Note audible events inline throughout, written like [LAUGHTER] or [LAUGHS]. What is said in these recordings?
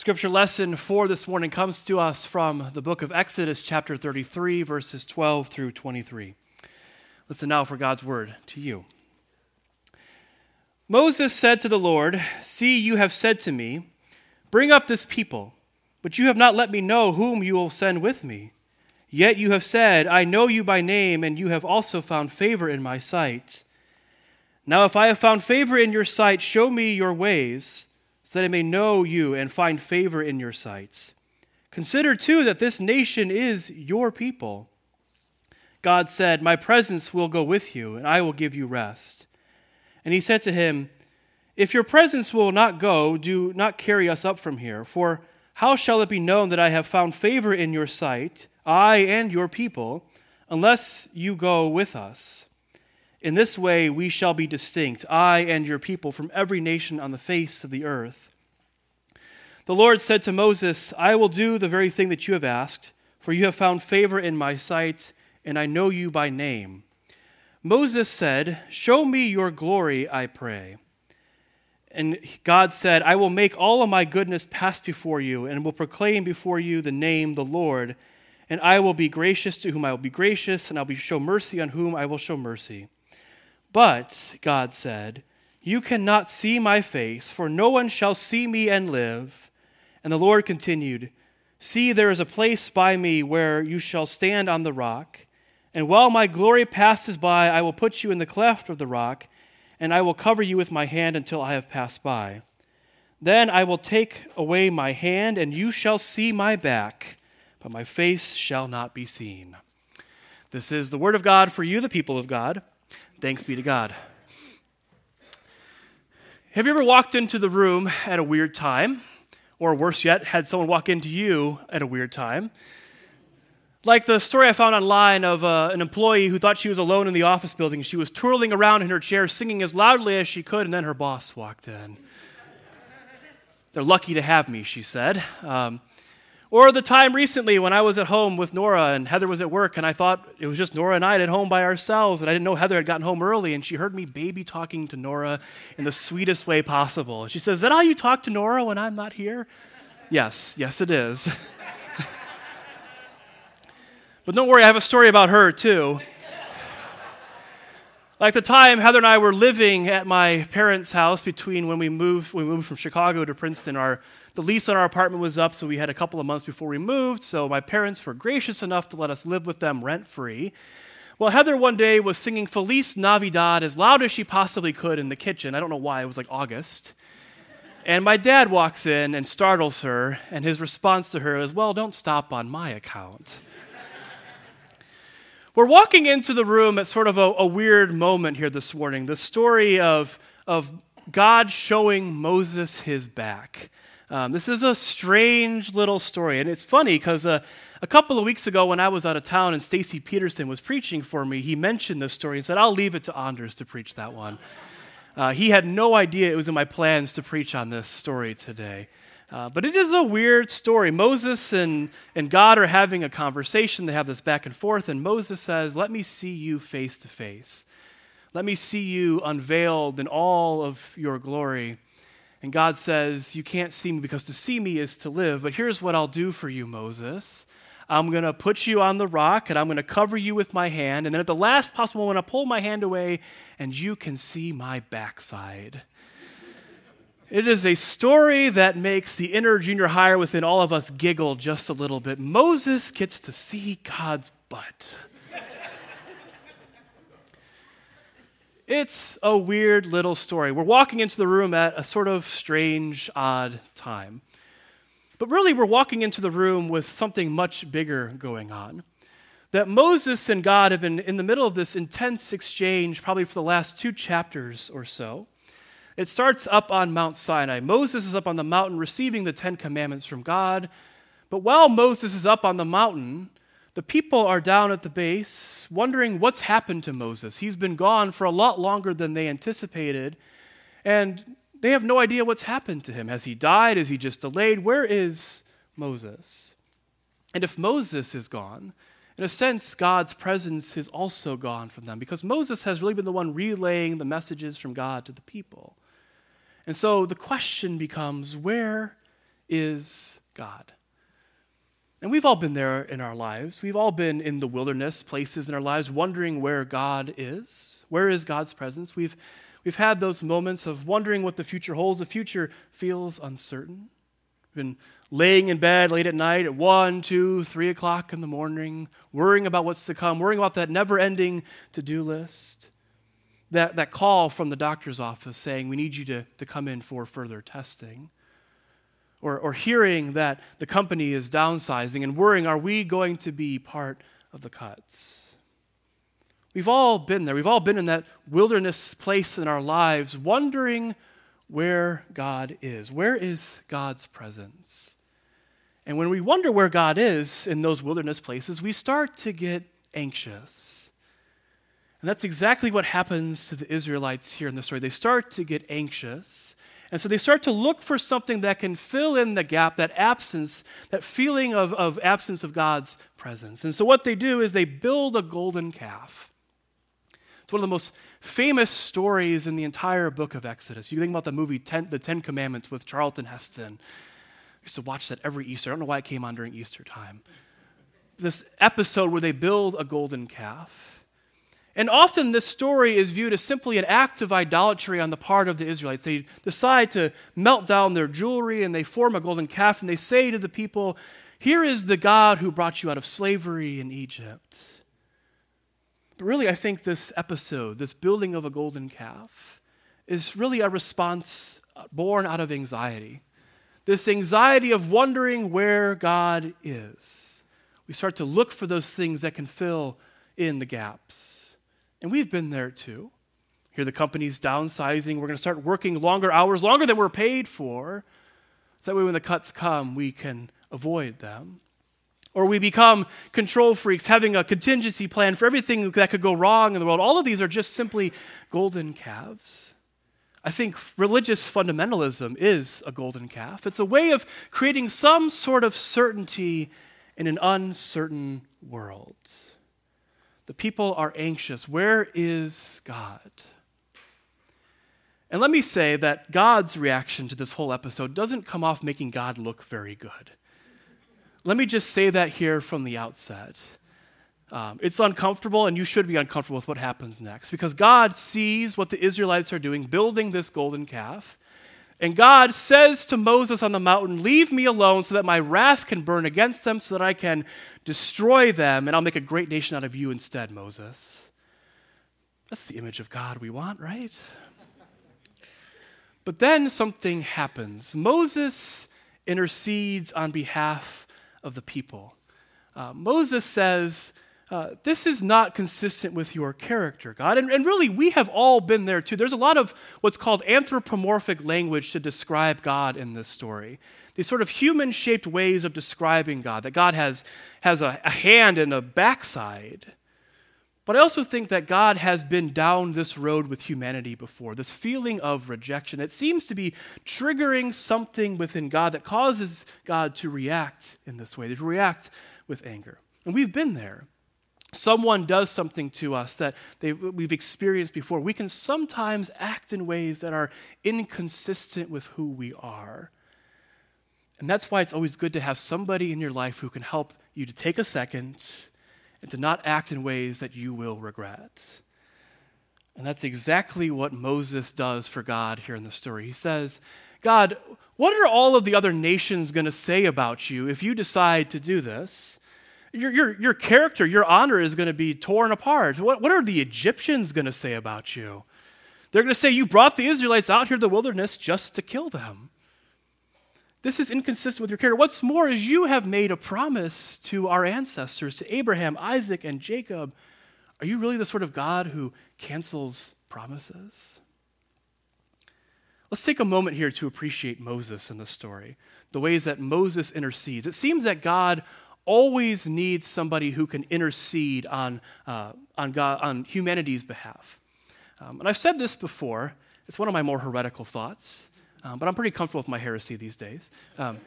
Scripture lesson for this morning comes to us from the book of Exodus, chapter 33, verses 12 through 23. Listen now for God's word to you. Moses said to the Lord, See, you have said to me, Bring up this people, but you have not let me know whom you will send with me. Yet you have said, I know you by name, and you have also found favor in my sight. Now, if I have found favor in your sight, show me your ways so that I may know you and find favor in your sight. Consider too that this nation is your people. God said, My presence will go with you, and I will give you rest. And he said to him, If your presence will not go, do not carry us up from here. For how shall it be known that I have found favor in your sight, I and your people, unless you go with us? In this way we shall be distinct, I and your people, from every nation on the face of the earth. The Lord said to Moses, I will do the very thing that you have asked, for you have found favor in my sight, and I know you by name. Moses said, Show me your glory, I pray. And God said, I will make all of my goodness pass before you, and will proclaim before you the name, the Lord. And I will be gracious to whom I will be gracious, and I will show mercy on whom I will show mercy. But, God said, You cannot see my face, for no one shall see me and live. And the Lord continued, See, there is a place by me where you shall stand on the rock. And while my glory passes by, I will put you in the cleft of the rock, and I will cover you with my hand until I have passed by. Then I will take away my hand, and you shall see my back, but my face shall not be seen. This is the word of God for you, the people of God. Thanks be to God. Have you ever walked into the room at a weird time? Or worse yet, had someone walk into you at a weird time? Like the story I found online of uh, an employee who thought she was alone in the office building. She was twirling around in her chair, singing as loudly as she could, and then her boss walked in. They're lucky to have me, she said. Um, or the time recently when I was at home with Nora and Heather was at work, and I thought it was just Nora and I at home by ourselves, and I didn't know Heather had gotten home early, and she heard me baby talking to Nora in the sweetest way possible. She says, Is that how you talk to Nora when I'm not here? yes, yes, it is. [LAUGHS] but don't worry, I have a story about her too. Like the time Heather and I were living at my parents' house between when we moved when we moved from Chicago to Princeton, our the lease on our apartment was up, so we had a couple of months before we moved. So my parents were gracious enough to let us live with them rent free. Well, Heather one day was singing Feliz Navidad as loud as she possibly could in the kitchen. I don't know why, it was like August. And my dad walks in and startles her, and his response to her is, Well, don't stop on my account. We're walking into the room at sort of a, a, weird moment here this morning the story of, of God showing Moses his back. Um, this is a strange little story, and it's funny because uh, a couple of weeks ago, when I was out of town and Stacy Peterson was preaching for me, he mentioned this story and said, "I'll leave it to Anders to preach that one." Uh, he had no idea it was in my plans to preach on this story today. Uh, but it is a weird story. Moses and, and God are having a conversation. They have this back and forth, and Moses says, Let me see you face to face. Let me see you unveiled in all of your glory. And God says, You can't see me because to see me is to live. But here's what I'll do for you, Moses. I'm going to put you on the rock and I'm going to cover you with my hand. And then at the last possible moment, I pull my hand away and you can see my backside. It is a story that makes the inner junior higher within all of us giggle just a little bit. Moses gets to see God's butt. it's a weird little story. We're walking into the room at a sort of strange, odd time. But really, we're walking into the room with something much bigger going on. That Moses and God have been in the middle of this intense exchange, probably for the last two chapters or so. It starts up on Mount Sinai. Moses is up on the mountain receiving the Ten Commandments from God. But while Moses is up on the mountain, the people are down at the base wondering what's happened to Moses. He's been gone for a lot longer than they anticipated, and they have no idea what's happened to him. Has he died? Is he just delayed? Where is Moses? And if Moses is gone, in a sense, God's presence is also gone from them because Moses has really been the one relaying the messages from God to the people. And so the question becomes where is God? And we've all been there in our lives. We've all been in the wilderness places in our lives wondering where God is. Where is God's presence? We've, we've had those moments of wondering what the future holds. The future feels uncertain. We've been laying in bed late at night at 1, 2, 3 o'clock in the morning, worrying about what's to come, worrying about that never ending to do list. That, that call from the doctor's office saying, We need you to, to come in for further testing or, or hearing that the company is downsizing and worrying, are we going to be part of the cuts? We've all been there. We've all been in that wilderness place in our lives, wondering where God is. Where is God's presence? And when we wonder where God is in those wilderness places, we start to get anxious. And that's exactly what happens to the Israelites here in the story. They start to get anxious and so they start to look for something that can fill in the gap, that absence, that feeling of, of absence of God's presence. And so what they do is they build a golden calf. It's one of the most famous stories in the entire book of Exodus. You think about the movie Ten, The Ten Commandments with Charlton Heston. I used to watch that every Easter. I don't know why it came on during Easter time. This episode where they build a golden calf. And often this story is viewed as simply an act of idolatry on the part of the Israelites. They decide to melt down their jewelry and they form a golden calf and they say to the people, Here is the God who brought you out of slavery in Egypt. But really, I think this episode, this building of a golden calf, is really a response born out of anxiety. This anxiety of wondering where God is. We start to look for those things that can fill in the gaps. And we've been there too. Here, the company's downsizing. We're going to start working longer hours, longer than we're paid for. So that way, when the cuts come, we can avoid them. Or we become control freaks, having a contingency plan for everything that could go wrong in the world. All of these are just simply golden calves. I think religious fundamentalism is a golden calf. It's a way of creating some sort of certainty in an uncertain world. The people are anxious. Where is God? And let me say that God's reaction to this whole episode doesn't come off making God look very good. Let me just say that here from the outset. Um, it's uncomfortable, and you should be uncomfortable with what happens next because God sees what the Israelites are doing, building this golden calf. And God says to Moses on the mountain, Leave me alone so that my wrath can burn against them, so that I can destroy them, and I'll make a great nation out of you instead, Moses. That's the image of God we want, right? But then something happens. Moses intercedes on behalf of the people. Uh, Moses says, uh, this is not consistent with your character, God. And, and really, we have all been there too. There's a lot of what's called anthropomorphic language to describe God in this story. These sort of human shaped ways of describing God, that God has, has a, a hand and a backside. But I also think that God has been down this road with humanity before, this feeling of rejection. It seems to be triggering something within God that causes God to react in this way, to react with anger. And we've been there someone does something to us that we've experienced before, we can sometimes act in ways that are inconsistent with who we are. And that's why it's always good to have somebody in your life who can help you to take a second and to not act in ways that you will regret. And that's exactly what Moses does for God here in the story. He says, God, what are all of the other nations going to say about you if you decide to do this? Your, your, your character, your honor is going to be torn apart. What, what are the Egyptians going to say about you? They're going to say, You brought the Israelites out here to the wilderness just to kill them. This is inconsistent with your character. What's more is you have made a promise to our ancestors, to Abraham, Isaac, and Jacob. Are you really the sort of God who cancels promises? Let's take a moment here to appreciate Moses in the story, the ways that Moses intercedes. It seems that God always needs somebody who can intercede on, uh, on, God, on humanity's behalf. Um, and I've said this before, it's one of my more heretical thoughts, um, but I'm pretty comfortable with my heresy these days. Um,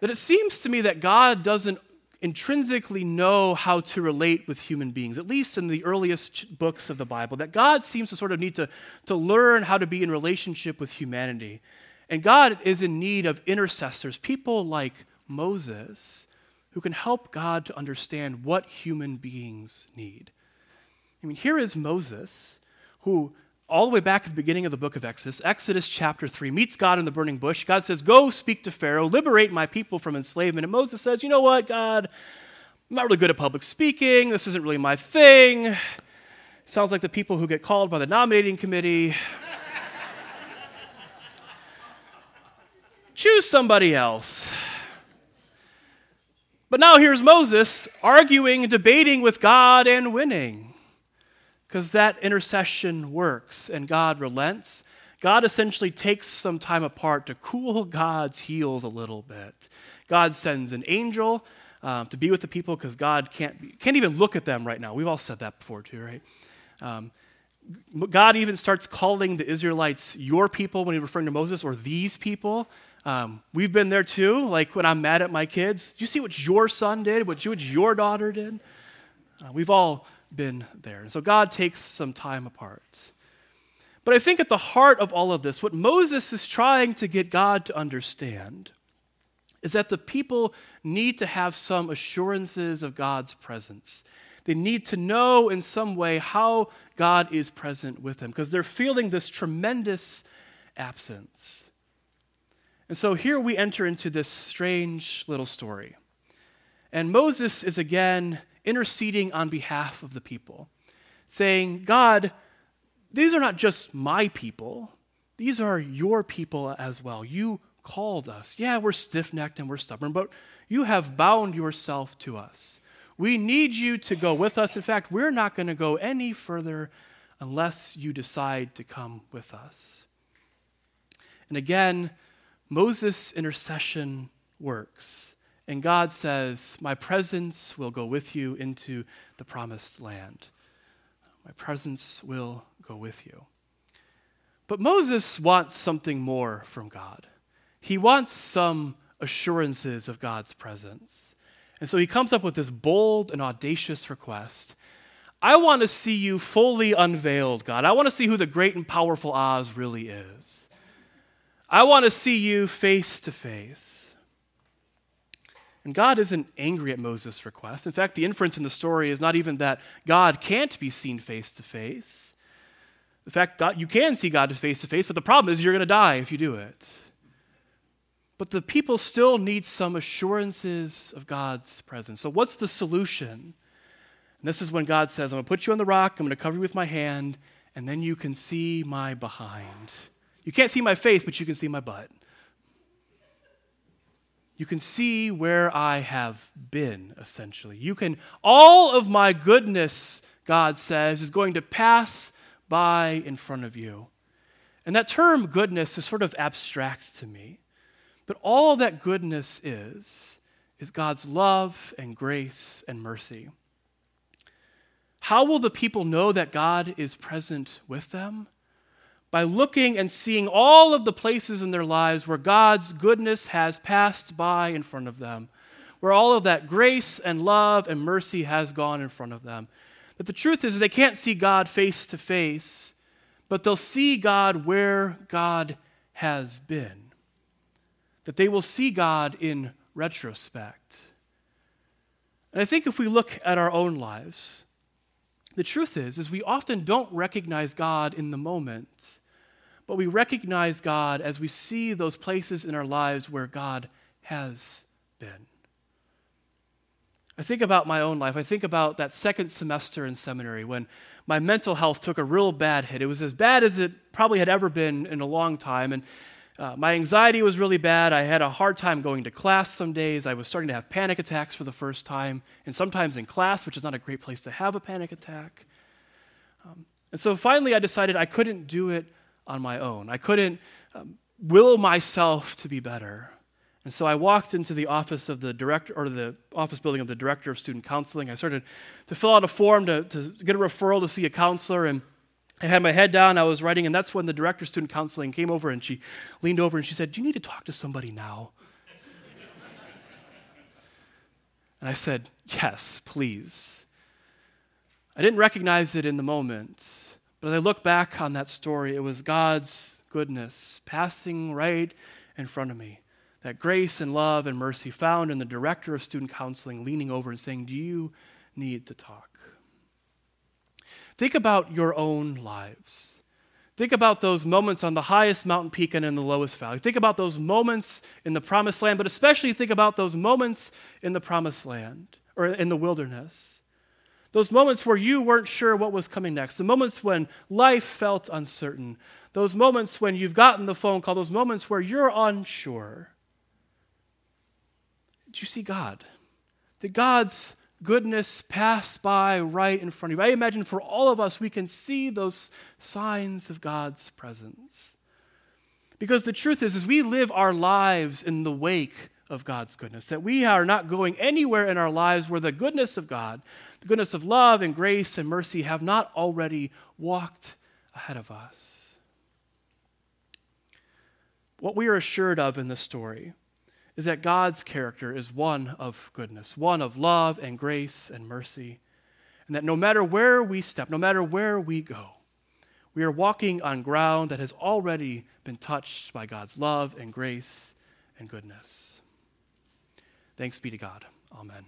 that it seems to me that God doesn't intrinsically know how to relate with human beings, at least in the earliest books of the Bible, that God seems to sort of need to, to learn how to be in relationship with humanity. And God is in need of intercessors, people like Moses, who can help God to understand what human beings need. I mean, here is Moses, who all the way back at the beginning of the book of Exodus, Exodus chapter 3, meets God in the burning bush. God says, Go speak to Pharaoh, liberate my people from enslavement. And Moses says, You know what, God? I'm not really good at public speaking. This isn't really my thing. Sounds like the people who get called by the nominating committee. [LAUGHS] Choose somebody else. But now here's Moses arguing and debating with God and winning because that intercession works and God relents. God essentially takes some time apart to cool God's heels a little bit. God sends an angel um, to be with the people because God can't, be, can't even look at them right now. We've all said that before, too, right? Um, God even starts calling the Israelites your people when he's referring to Moses or these people. Um, we've been there too. Like when I'm mad at my kids, you see what your son did, what, you, what your daughter did? Uh, we've all been there. And so God takes some time apart. But I think at the heart of all of this, what Moses is trying to get God to understand is that the people need to have some assurances of God's presence. They need to know in some way how God is present with them because they're feeling this tremendous absence. And so here we enter into this strange little story. And Moses is again interceding on behalf of the people, saying, God, these are not just my people, these are your people as well. You called us. Yeah, we're stiff necked and we're stubborn, but you have bound yourself to us. We need you to go with us. In fact, we're not going to go any further unless you decide to come with us. And again, Moses' intercession works. And God says, My presence will go with you into the promised land. My presence will go with you. But Moses wants something more from God. He wants some assurances of God's presence. And so he comes up with this bold and audacious request. I want to see you fully unveiled, God. I want to see who the great and powerful Oz really is. I want to see you face to face. And God isn't angry at Moses' request. In fact, the inference in the story is not even that God can't be seen face to face. In fact, God, you can see God face to face, but the problem is you're going to die if you do it. But the people still need some assurances of God's presence. So, what's the solution? And this is when God says, I'm going to put you on the rock, I'm going to cover you with my hand, and then you can see my behind. You can't see my face, but you can see my butt you can see where I have been, essentially. You can, all of my goodness, God says, is going to pass by in front of you. And that term goodness is sort of abstract to me. But all that goodness is, is God's love and grace and mercy. How will the people know that God is present with them? By looking and seeing all of the places in their lives where God's goodness has passed by in front of them, where all of that grace and love and mercy has gone in front of them. But the truth is, they can't see God face to face, but they'll see God where God has been. That they will see God in retrospect. And I think if we look at our own lives, the truth is is we often don't recognize God in the moment but we recognize God as we see those places in our lives where God has been. I think about my own life. I think about that second semester in seminary when my mental health took a real bad hit. It was as bad as it probably had ever been in a long time. And uh, my anxiety was really bad. I had a hard time going to class some days. I was starting to have panic attacks for the first time, and sometimes in class, which is not a great place to have a panic attack. Um, and so finally, I decided I couldn't do it on my own. I couldn't um, will myself to be better. And so I walked into the office of the director, or the office building of the director of student counseling. I started to fill out a form to, to get a referral to see a counselor, and I had my head down. I was writing, and that's when the director of student counseling came over and she leaned over and she said, Do you need to talk to somebody now? and I said, Yes, please. I didn't recognize it in the moment, but as I look back on that story, it was God's goodness passing right in front of me. That grace and love and mercy found in the director of student counseling leaning over and saying, Do you need to talk? Think about your own lives. Think about those moments on the highest mountain peak and in the lowest valley. Think about those moments in the promised land, but especially think about those moments in the promised land or in the wilderness. Those moments where you weren't sure what was coming next, the moments when life felt uncertain, those moments when you've gotten the phone call, those moments where you're unsure. Did you see God? Did God's goodness pass by right in front of you? I imagine for all of us, we can see those signs of God's presence. Because the truth is, is we live our lives in the wake of God's goodness, that we are not going anywhere in our lives where the goodness of God, the goodness of love and grace and mercy have not already walked ahead of us. What we are assured of in this story is that God's character is one of goodness, one of love and grace and mercy, and that no matter where we step, no matter where we go, we are walking on ground that has already been touched by God's love and grace and goodness. Thanks be to God. Amen.